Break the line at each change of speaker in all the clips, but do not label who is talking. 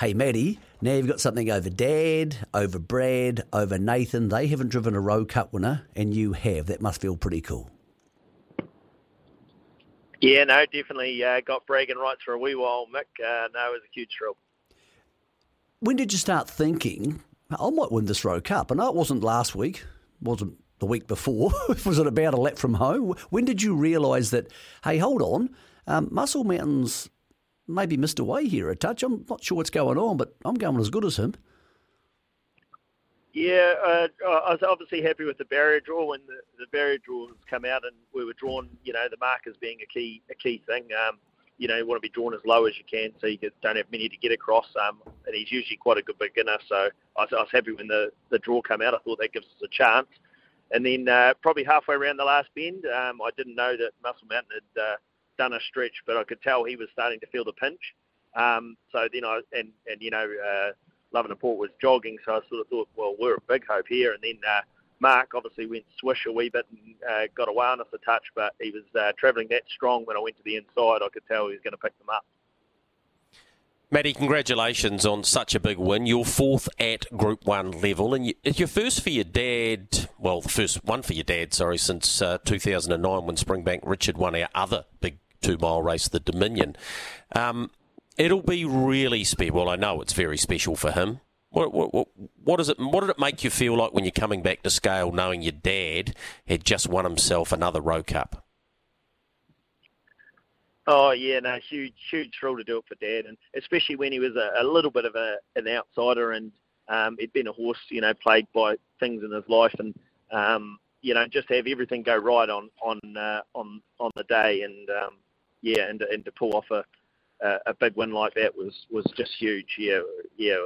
Hey, Maddie, now you've got something over Dad, over Brad, over Nathan. They haven't driven a Rowe Cup winner, and you have. That must feel pretty cool.
Yeah, no, definitely uh, got bragging rights for a wee while, Mick. Uh, no, it was a huge thrill.
When did you start thinking, I might win this Rowe Cup? I know it wasn't last week, wasn't the week before. was it about a lap from home? When did you realise that, hey, hold on, um, Muscle Mountain's maybe missed away here a touch. I'm not sure what's going on, but I'm going as good as him.
Yeah, uh, I was obviously happy with the barrier draw when the, the barrier draws come out and we were drawn. You know, the markers being a key a key thing. Um, you know, you want to be drawn as low as you can so you don't have many to get across. Um, and he's usually quite a good beginner, so I was, I was happy when the, the draw came out. I thought that gives us a chance. And then uh, probably halfway around the last bend, um, I didn't know that Muscle Mountain had uh, done a stretch, but I could tell he was starting to feel the pinch. Um, so then I and and you know uh, Love N Porter was jogging, so I sort of thought, well, we're a big hope here. And then uh, Mark obviously went swish a wee bit and uh, got away on us a touch, but he was uh, travelling that strong when I went to the inside. I could tell he was going to pick them up.
Matty, congratulations on such a big win. You're fourth at Group 1 level, and it's your first for your dad, well, the first one for your dad, sorry, since uh, 2009 when Springbank Richard won our other big two mile race, the Dominion. Um, it'll be really special. Well, I know it's very special for him. What, what, what, does it? What did it make you feel like when you're coming back to scale, knowing your dad had just won himself another Rowe Cup?
Oh yeah, no, huge, huge thrill to do it for Dad, and especially when he was a, a little bit of a, an outsider, and um, he'd been a horse, you know, plagued by things in his life, and um, you know, just have everything go right on on uh, on on the day, and um, yeah, and and to pull off a a big win like that was was just huge. Yeah, yeah,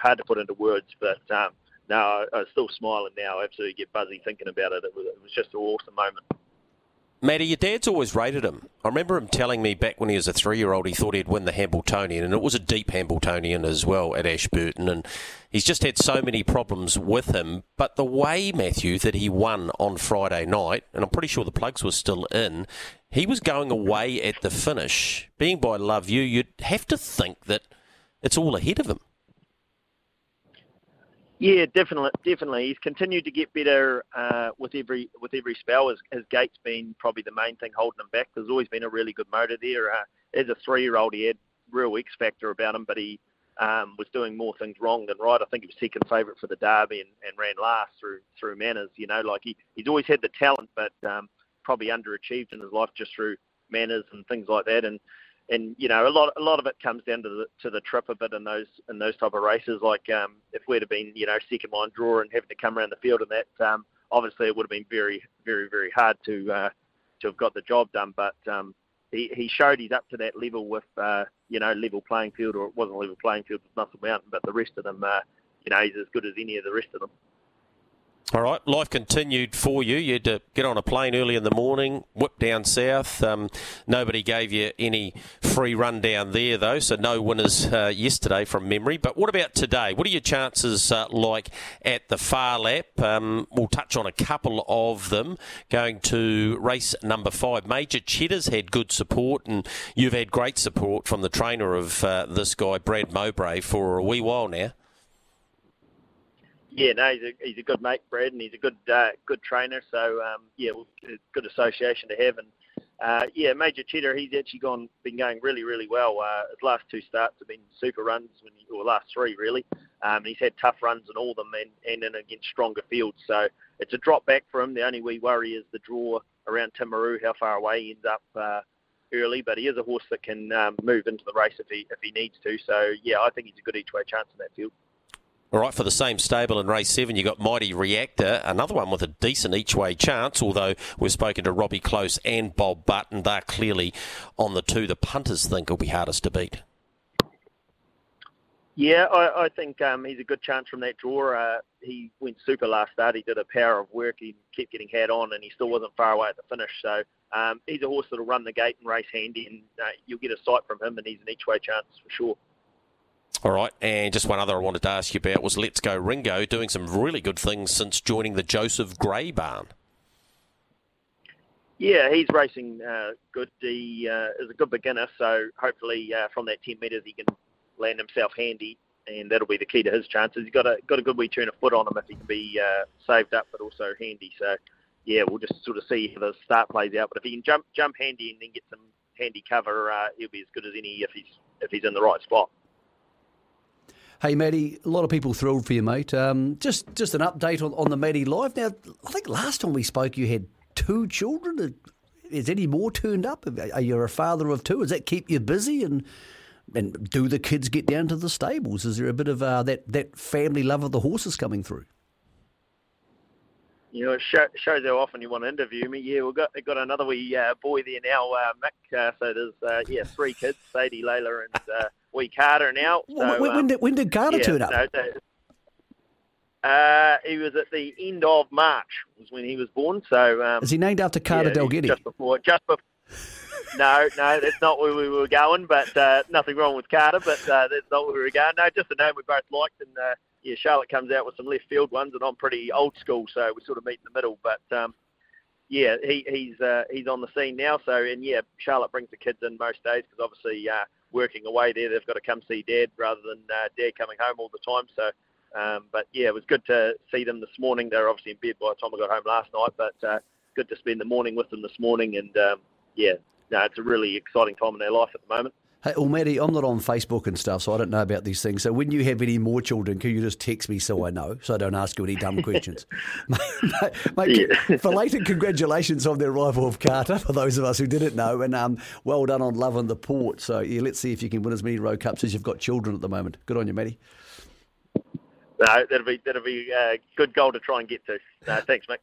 hard to put into words, but um, no, I, I'm still smiling now. I absolutely get buzzy thinking about it. It was, it was just an awesome moment.
Matty, your dad's always rated him. I remember him telling me back when he was a three-year-old he thought he'd win the Hambletonian, and it was a deep Hambletonian as well at Ashburton, and he's just had so many problems with him. But the way, Matthew, that he won on Friday night, and I'm pretty sure the plugs were still in, he was going away at the finish. Being by Love You, you'd have to think that it's all ahead of him.
Yeah, definitely, definitely. He's continued to get better uh, with every with every spell. His, his gait's been probably the main thing holding him back. There's always been a really good motor there. Uh, as a three-year-old, he had real X factor about him, but he um, was doing more things wrong than right. I think he was second favourite for the Derby and, and ran last through through manners. You know, like he, he's always had the talent, but um, probably underachieved in his life just through manners and things like that. And and you know a lot a lot of it comes down to the to the trip a bit in those in those type of races. Like um, if we'd have been you know second line draw and having to come around the field and that, um, obviously it would have been very very very hard to uh, to have got the job done. But um, he he showed he's up to that level with uh, you know level playing field, or it wasn't level playing field with Muscle Mountain, but the rest of them, uh, you know, he's as good as any of the rest of them.
All right, life continued for you. You had to get on a plane early in the morning, whip down south. Um, nobody gave you any free run down there, though, so no winners uh, yesterday from memory. But what about today? What are your chances uh, like at the Phar Lap? Um, we'll touch on a couple of them. Going to race number five. Major Cheddar's had good support, and you've had great support from the trainer of uh, this guy, Brad Mowbray, for a wee while now.
Yeah, no, he's a, he's a good mate, Brad, and he's a good uh, good trainer. So um, yeah, good association to have. And uh, yeah, Major Cheddar, he's actually gone been going really really well. Uh, his last two starts have been super runs, when he, or last three really. Um, he's had tough runs in all of them, and, and in against stronger fields. So it's a drop back for him. The only wee worry is the draw around Timaru, how far away he ends up. Uh, early, but he is a horse that can um, move into the race if he if he needs to. So yeah, I think he's a good each way chance in that field.
All right, for the same stable in race seven, you've got Mighty Reactor, another one with a decent each way chance. Although we've spoken to Robbie Close and Bob Button, they're clearly on the two the punters think will be hardest to beat.
Yeah, I, I think um, he's a good chance from that draw. Uh, he went super last start. He did a power of work. He kept getting had on, and he still wasn't far away at the finish. So um, he's a horse that'll run the gate and race handy, and uh, you'll get a sight from him, and he's an each-way chance for sure.
All right, and just one other I wanted to ask you about was Let's Go Ringo, doing some really good things since joining the Joseph Gray barn.
Yeah, he's racing uh, good. He uh, is a good beginner, so hopefully uh, from that 10 metres he can land himself handy, and that'll be the key to his chances. He's got a got a good wee turn of foot on him if he can be uh, saved up, but also handy. So yeah, we'll just sort of see how the start plays out. But if he can jump jump handy and then get some handy cover, uh, he'll be as good as any if he's if he's in the right spot.
Hey, Matty, a lot of people thrilled for you, mate. Um, just just an update on, on the Matty life. Now, I think last time we spoke, you had two children. Is any more turned up? Are you a father of two? Does that keep you busy? And and do the kids get down to the stables? Is there a bit of uh, that that family love of the horses coming through?
You know, it shows how often you want to interview me. Yeah, we've got we've got another wee uh, boy there now, uh, Mick. Uh, so there's uh, yeah three kids, Sadie, Layla, and wee Carter now. So,
when, um, did when did Carter
yeah,
turn up?
Uh, he was at the end of March was when he was born. So um,
is he named after Carter
yeah,
Dalgety?
Just before, just before. no, no, that's not where we were going. But uh, nothing wrong with Carter, but uh, that's not where we were going. No, just a name we both liked, and uh, yeah, Charlotte comes out with some left field ones, and I'm pretty old school, so we sort of meet in the middle. But um, yeah, he, he's uh, he's on the scene now. So and yeah, Charlotte brings the kids in most days because obviously uh, working away there, they've got to come see Dad rather than uh, Dad coming home all the time. So. Um, but yeah, it was good to see them this morning. They were obviously in bed by the time I got home last night, but uh, good to spend the morning with them this morning. And um, yeah, no, it's a really exciting time in their life at the moment.
Hey, well, Matty, I'm not on Facebook and stuff, so I don't know about these things. So when you have any more children, can you just text me so I know, so I don't ask you any dumb questions? mate, mate, yeah. belated congratulations on the arrival of Carter, for those of us who didn't know, and um, well done on Love and the port. So yeah, let's see if you can win as many Rowe Cups as you've got children at the moment. Good on you, Matty.
No, that'll be that'll be a good goal to try and get to. No, thanks, mate.